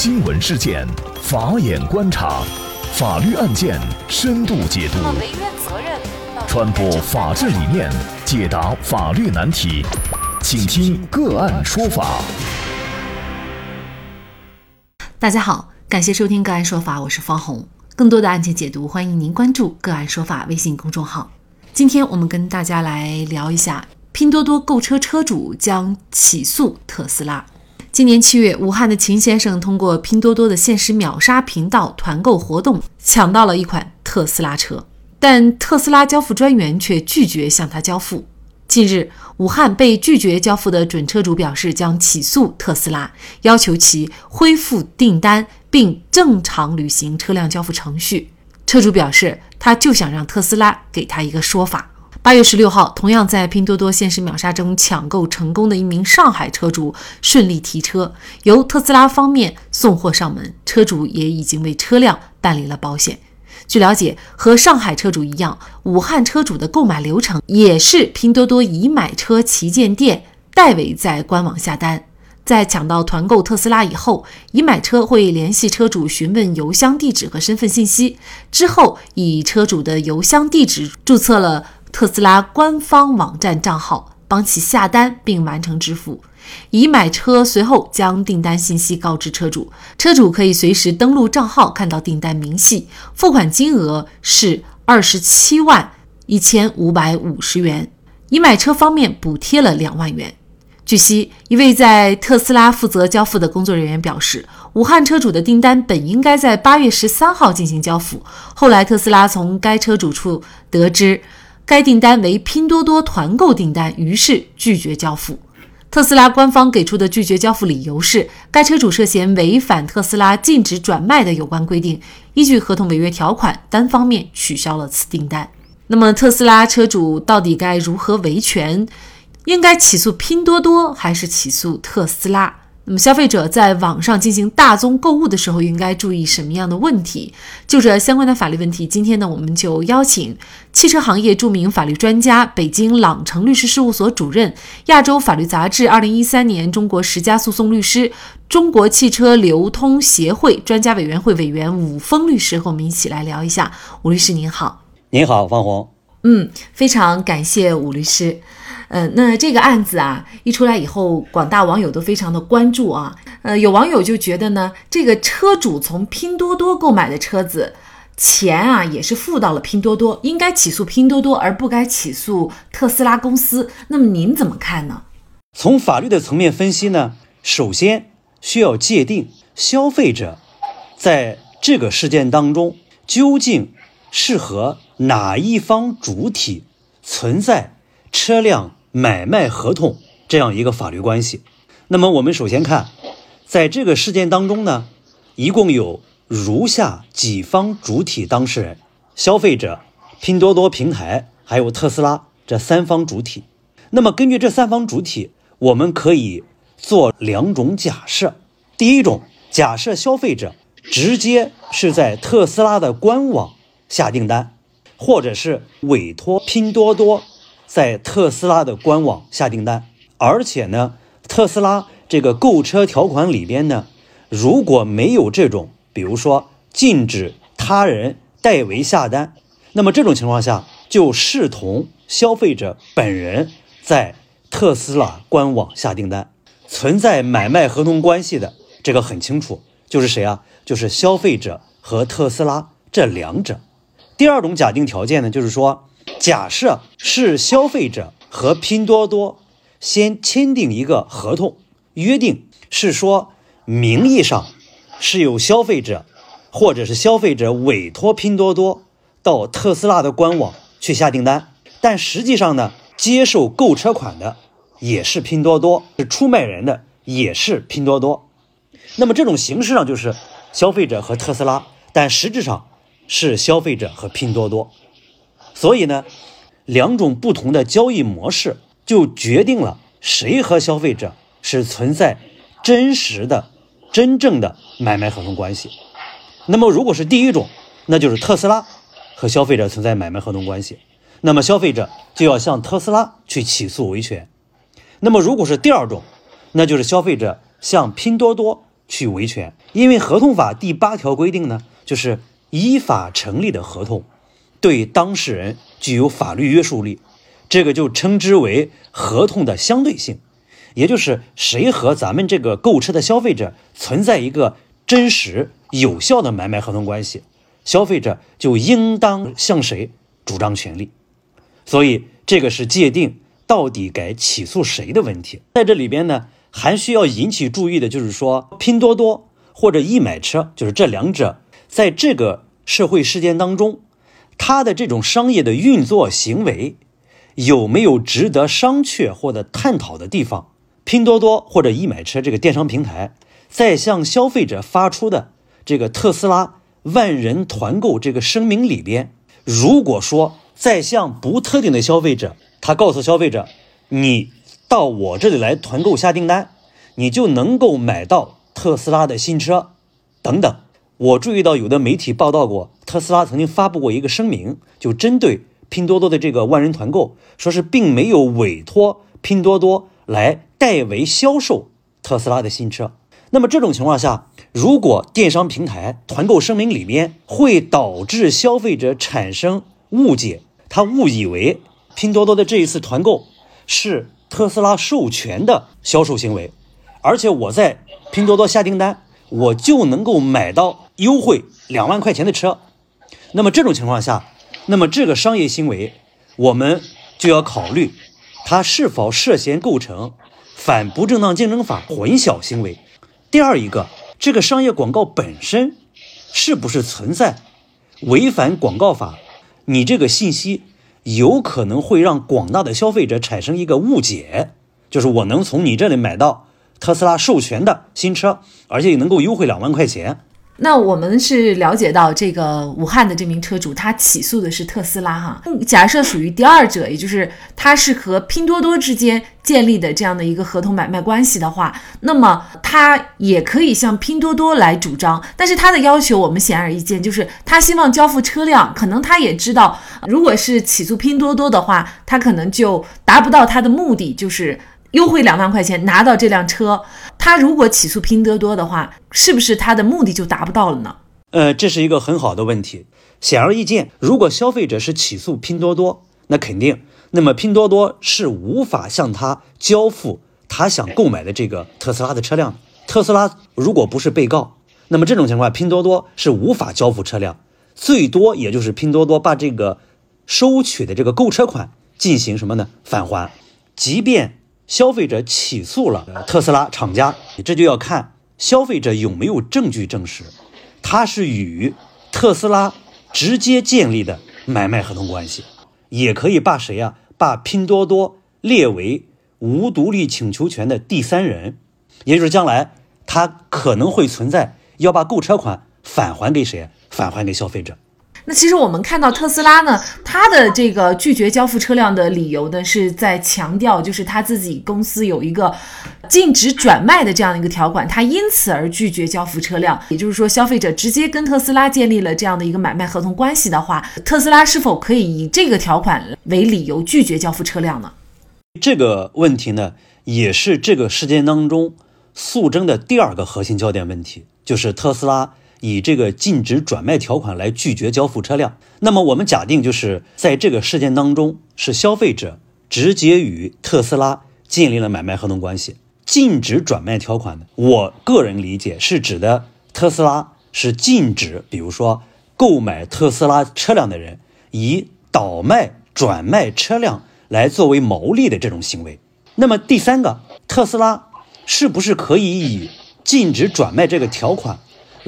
新闻事件，法眼观察，法律案件深度解读，传播法治理念，解答法律难题，请听个案说法。大家好，感谢收听个案说法，我是方红。更多的案件解读，欢迎您关注个案说法微信公众号。今天我们跟大家来聊一下，拼多多购车车主将起诉特斯拉。今年七月，武汉的秦先生通过拼多多的限时秒杀频道团购活动，抢到了一款特斯拉车，但特斯拉交付专员却拒绝向他交付。近日，武汉被拒绝交付的准车主表示将起诉特斯拉，要求其恢复订单并正常履行车辆交付程序。车主表示，他就想让特斯拉给他一个说法。八月十六号，同样在拼多多限时秒杀中抢购成功的一名上海车主顺利提车，由特斯拉方面送货上门，车主也已经为车辆办理了保险。据了解，和上海车主一样，武汉车主的购买流程也是拼多多已买车旗舰店代为在官网下单。在抢到团购特斯拉以后，已买车会联系车主询问邮箱地址和身份信息，之后以车主的邮箱地址注册了。特斯拉官方网站账号帮其下单并完成支付，已买车随后将订单信息告知车主，车主可以随时登录账号看到订单明细，付款金额是二十七万一千五百五十元，已买车方面补贴了两万元。据悉，一位在特斯拉负责交付的工作人员表示，武汉车主的订单本应该在八月十三号进行交付，后来特斯拉从该车主处得知。该订单为拼多多团购订单，于是拒绝交付。特斯拉官方给出的拒绝交付理由是，该车主涉嫌违反特斯拉禁止转卖的有关规定，依据合同违约条款，单方面取消了此订单。那么，特斯拉车主到底该如何维权？应该起诉拼多多，还是起诉特斯拉？那么，消费者在网上进行大宗购物的时候，应该注意什么样的问题？就这相关的法律问题，今天呢，我们就邀请汽车行业著名法律专家、北京朗城律师事务所主任、亚洲法律杂志二零一三年中国十佳诉讼律师、中国汽车流通协会专家委员会委员武峰律师和我们一起来聊一下。武律师您好，您好，方红。嗯，非常感谢武律师。呃，那这个案子啊一出来以后，广大网友都非常的关注啊。呃，有网友就觉得呢，这个车主从拼多多购买的车子，钱啊也是付到了拼多多，应该起诉拼多多，而不该起诉特斯拉公司。那么您怎么看呢？从法律的层面分析呢，首先需要界定消费者在这个事件当中究竟是和哪一方主体存在车辆。买卖合同这样一个法律关系，那么我们首先看，在这个事件当中呢，一共有如下几方主体当事人：消费者、拼多多平台还有特斯拉这三方主体。那么根据这三方主体，我们可以做两种假设。第一种假设，消费者直接是在特斯拉的官网下订单，或者是委托拼多多。在特斯拉的官网下订单，而且呢，特斯拉这个购车条款里边呢，如果没有这种，比如说禁止他人代为下单，那么这种情况下就视同消费者本人在特斯拉官网下订单，存在买卖合同关系的，这个很清楚，就是谁啊？就是消费者和特斯拉这两者。第二种假定条件呢，就是说。假设是消费者和拼多多先签订一个合同，约定是说名义上是由消费者或者是消费者委托拼多多到特斯拉的官网去下订单，但实际上呢，接受购车款的也是拼多多，是出卖人的也是拼多多。那么这种形式上就是消费者和特斯拉，但实质上是消费者和拼多多。所以呢，两种不同的交易模式就决定了谁和消费者是存在真实的、真正的买卖合同关系。那么，如果是第一种，那就是特斯拉和消费者存在买卖合同关系，那么消费者就要向特斯拉去起诉维权。那么，如果是第二种，那就是消费者向拼多多去维权，因为合同法第八条规定呢，就是依法成立的合同对当事人具有法律约束力，这个就称之为合同的相对性，也就是谁和咱们这个购车的消费者存在一个真实有效的买卖合同关系，消费者就应当向谁主张权利。所以这个是界定到底该起诉谁的问题，在这里边呢。还需要引起注意的就是说，拼多多或者易买车，就是这两者在这个社会事件当中，它的这种商业的运作行为有没有值得商榷或者探讨的地方？拼多多或者易买车这个电商平台在向消费者发出的这个特斯拉万人团购这个声明里边，如果说在向不特定的消费者，他告诉消费者，你。到我这里来团购下订单，你就能够买到特斯拉的新车，等等。我注意到有的媒体报道过，特斯拉曾经发布过一个声明，就针对拼多多的这个万人团购，说是并没有委托拼多多来代为销售特斯拉的新车。那么这种情况下，如果电商平台团购声明里面会导致消费者产生误解，他误以为拼多多的这一次团购是。特斯拉授权的销售行为，而且我在拼多多下订单，我就能够买到优惠两万块钱的车。那么这种情况下，那么这个商业行为，我们就要考虑它是否涉嫌构成反不正当竞争法混淆行为。第二一个，这个商业广告本身是不是存在违反广告法？你这个信息。有可能会让广大的消费者产生一个误解，就是我能从你这里买到特斯拉授权的新车，而且也能够优惠两万块钱。那我们是了解到，这个武汉的这名车主他起诉的是特斯拉哈。假设属于第二者，也就是他是和拼多多之间建立的这样的一个合同买卖关系的话，那么他也可以向拼多多来主张。但是他的要求我们显而易见，就是他希望交付车辆，可能他也知道，如果是起诉拼多多的话，他可能就达不到他的目的，就是。优惠两万块钱拿到这辆车，他如果起诉拼多多的话，是不是他的目的就达不到了呢？呃，这是一个很好的问题。显而易见，如果消费者是起诉拼多多，那肯定，那么拼多多是无法向他交付他想购买的这个特斯拉的车辆。特斯拉如果不是被告，那么这种情况，拼多多是无法交付车辆，最多也就是拼多多把这个收取的这个购车款进行什么呢？返还，即便。消费者起诉了特斯拉厂家，这就要看消费者有没有证据证实，他是与特斯拉直接建立的买卖合同关系，也可以把谁呀？把拼多多列为无独立请求权的第三人，也就是将来他可能会存在要把购车款返还给谁？返还给消费者。那其实我们看到特斯拉呢，它的这个拒绝交付车辆的理由呢，是在强调，就是他自己公司有一个禁止转卖的这样一个条款，他因此而拒绝交付车辆。也就是说，消费者直接跟特斯拉建立了这样的一个买卖合同关系的话，特斯拉是否可以以这个条款为理由拒绝交付车辆呢？这个问题呢，也是这个事件当中诉争的第二个核心焦点问题，就是特斯拉。以这个禁止转卖条款来拒绝交付车辆，那么我们假定就是在这个事件当中，是消费者直接与特斯拉建立了买卖合同关系。禁止转卖条款的，我个人理解是指的特斯拉是禁止，比如说购买特斯拉车辆的人以倒卖、转卖车辆来作为牟利的这种行为。那么第三个，特斯拉是不是可以以禁止转卖这个条款？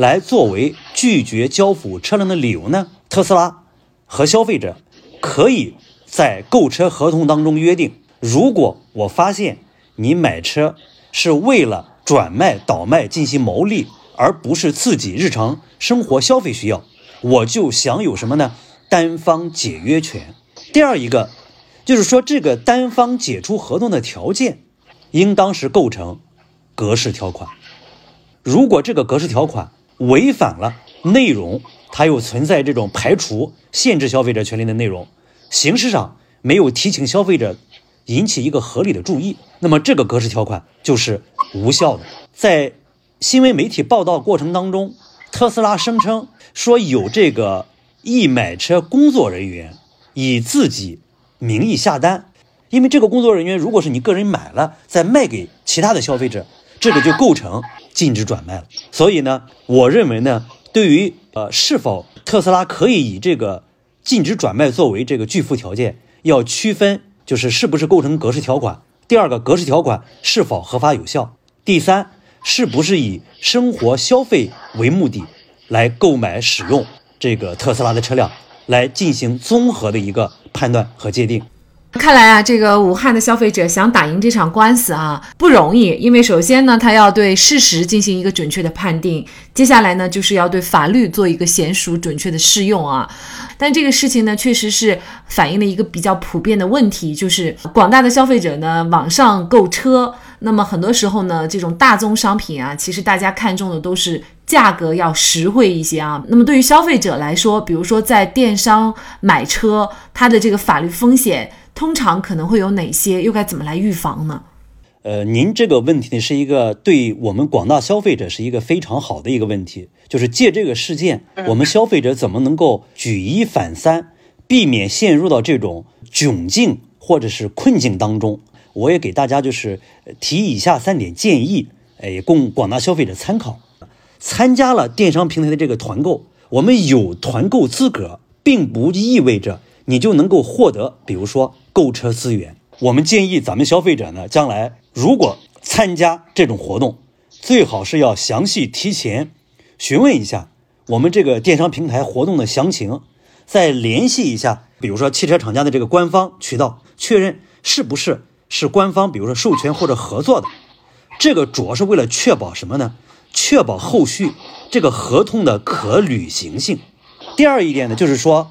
来作为拒绝交付车辆的理由呢？特斯拉和消费者可以在购车合同当中约定：如果我发现你买车是为了转卖、倒卖进行牟利，而不是自己日常生活消费需要，我就享有什么呢？单方解约权。第二一个就是说，这个单方解除合同的条件，应当是构成格式条款。如果这个格式条款，违反了内容，它又存在这种排除、限制消费者权利的内容，形式上没有提醒消费者引起一个合理的注意，那么这个格式条款就是无效的。在新闻媒体报道过程当中，特斯拉声称说有这个易买车工作人员以自己名义下单，因为这个工作人员如果是你个人买了再卖给其他的消费者，这个就构成禁止转卖了。所以呢，我认为呢，对于呃是否特斯拉可以以这个禁止转卖作为这个拒付条件，要区分就是是不是构成格式条款。第二个，格式条款是否合法有效？第三。是不是以生活消费为目的来购买使用这个特斯拉的车辆，来进行综合的一个判断和界定？看来啊，这个武汉的消费者想打赢这场官司啊不容易，因为首先呢，他要对事实进行一个准确的判定，接下来呢，就是要对法律做一个娴熟准确的适用啊。但这个事情呢，确实是反映了一个比较普遍的问题，就是广大的消费者呢，网上购车。那么很多时候呢，这种大宗商品啊，其实大家看中的都是价格要实惠一些啊。那么对于消费者来说，比如说在电商买车，它的这个法律风险通常可能会有哪些？又该怎么来预防呢？呃，您这个问题呢，是一个对我们广大消费者是一个非常好的一个问题，就是借这个事件，我们消费者怎么能够举一反三，避免陷入到这种窘境或者是困境当中。我也给大家就是提以下三点建议，哎，供广大消费者参考。参加了电商平台的这个团购，我们有团购资格，并不意味着你就能够获得，比如说购车资源。我们建议咱们消费者呢，将来如果参加这种活动，最好是要详细提前询问一下我们这个电商平台活动的详情，再联系一下，比如说汽车厂家的这个官方渠道，确认是不是。是官方，比如说授权或者合作的，这个主要是为了确保什么呢？确保后续这个合同的可履行性。第二一点呢，就是说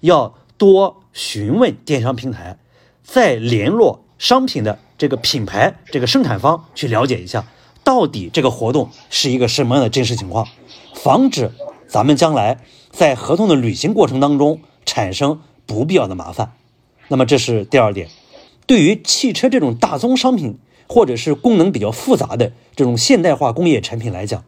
要多询问电商平台，再联络商品的这个品牌、这个生产方去了解一下，到底这个活动是一个什么样的真实情况，防止咱们将来在合同的履行过程当中产生不必要的麻烦。那么这是第二点。对于汽车这种大宗商品，或者是功能比较复杂的这种现代化工业产品来讲，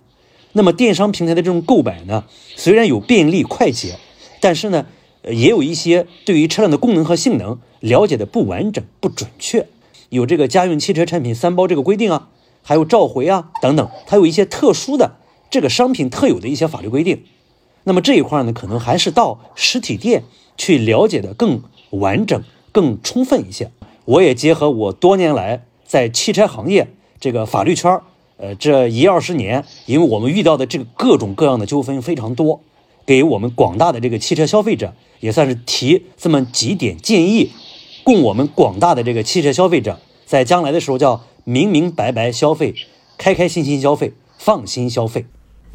那么电商平台的这种购买呢，虽然有便利快捷，但是呢，也有一些对于车辆的功能和性能了解的不完整、不准确。有这个家用汽车产品三包这个规定啊，还有召回啊等等，它有一些特殊的这个商品特有的一些法律规定。那么这一块呢，可能还是到实体店去了解的更完整、更充分一些。我也结合我多年来在汽车行业这个法律圈呃，这一二十年，因为我们遇到的这个各种各样的纠纷非常多，给我们广大的这个汽车消费者也算是提这么几点建议，供我们广大的这个汽车消费者在将来的时候叫明明白白消费，开开心心消费，放心消费。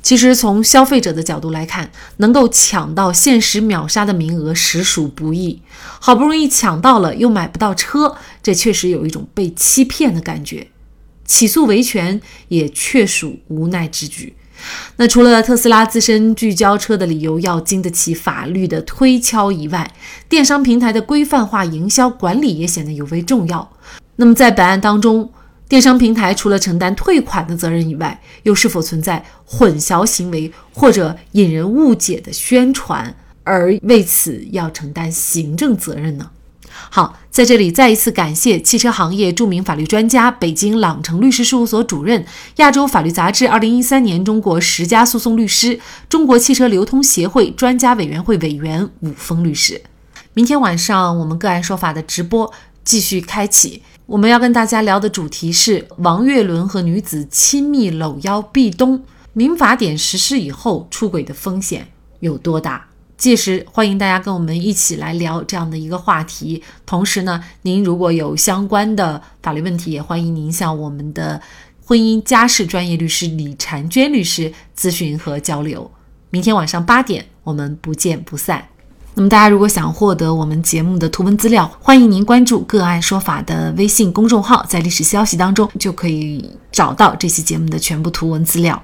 其实从消费者的角度来看，能够抢到限时秒杀的名额实属不易。好不容易抢到了，又买不到车，这确实有一种被欺骗的感觉。起诉维权也确属无奈之举。那除了特斯拉自身聚焦车的理由要经得起法律的推敲以外，电商平台的规范化营销管理也显得尤为重要。那么在本案当中，电商平台除了承担退款的责任以外，又是否存在混淆行为或者引人误解的宣传，而为此要承担行政责任呢？好，在这里再一次感谢汽车行业著名法律专家、北京朗城律师事务所主任、亚洲法律杂志二零一三年中国十佳诉讼律师、中国汽车流通协会专家委员会委员武峰律师。明天晚上我们个案说法的直播继续开启。我们要跟大家聊的主题是王岳伦和女子亲密搂腰壁咚，民法典实施以后出轨的风险有多大？届时欢迎大家跟我们一起来聊这样的一个话题。同时呢，您如果有相关的法律问题，也欢迎您向我们的婚姻家事专业律师李婵娟律师咨询和交流。明天晚上八点，我们不见不散。那么，大家如果想获得我们节目的图文资料，欢迎您关注“个案说法”的微信公众号，在历史消息当中就可以找到这期节目的全部图文资料。